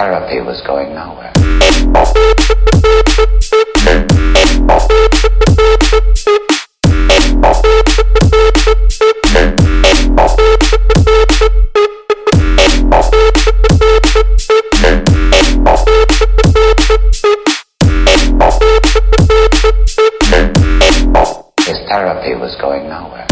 therapy was going nowhere. therapy was going nowhere.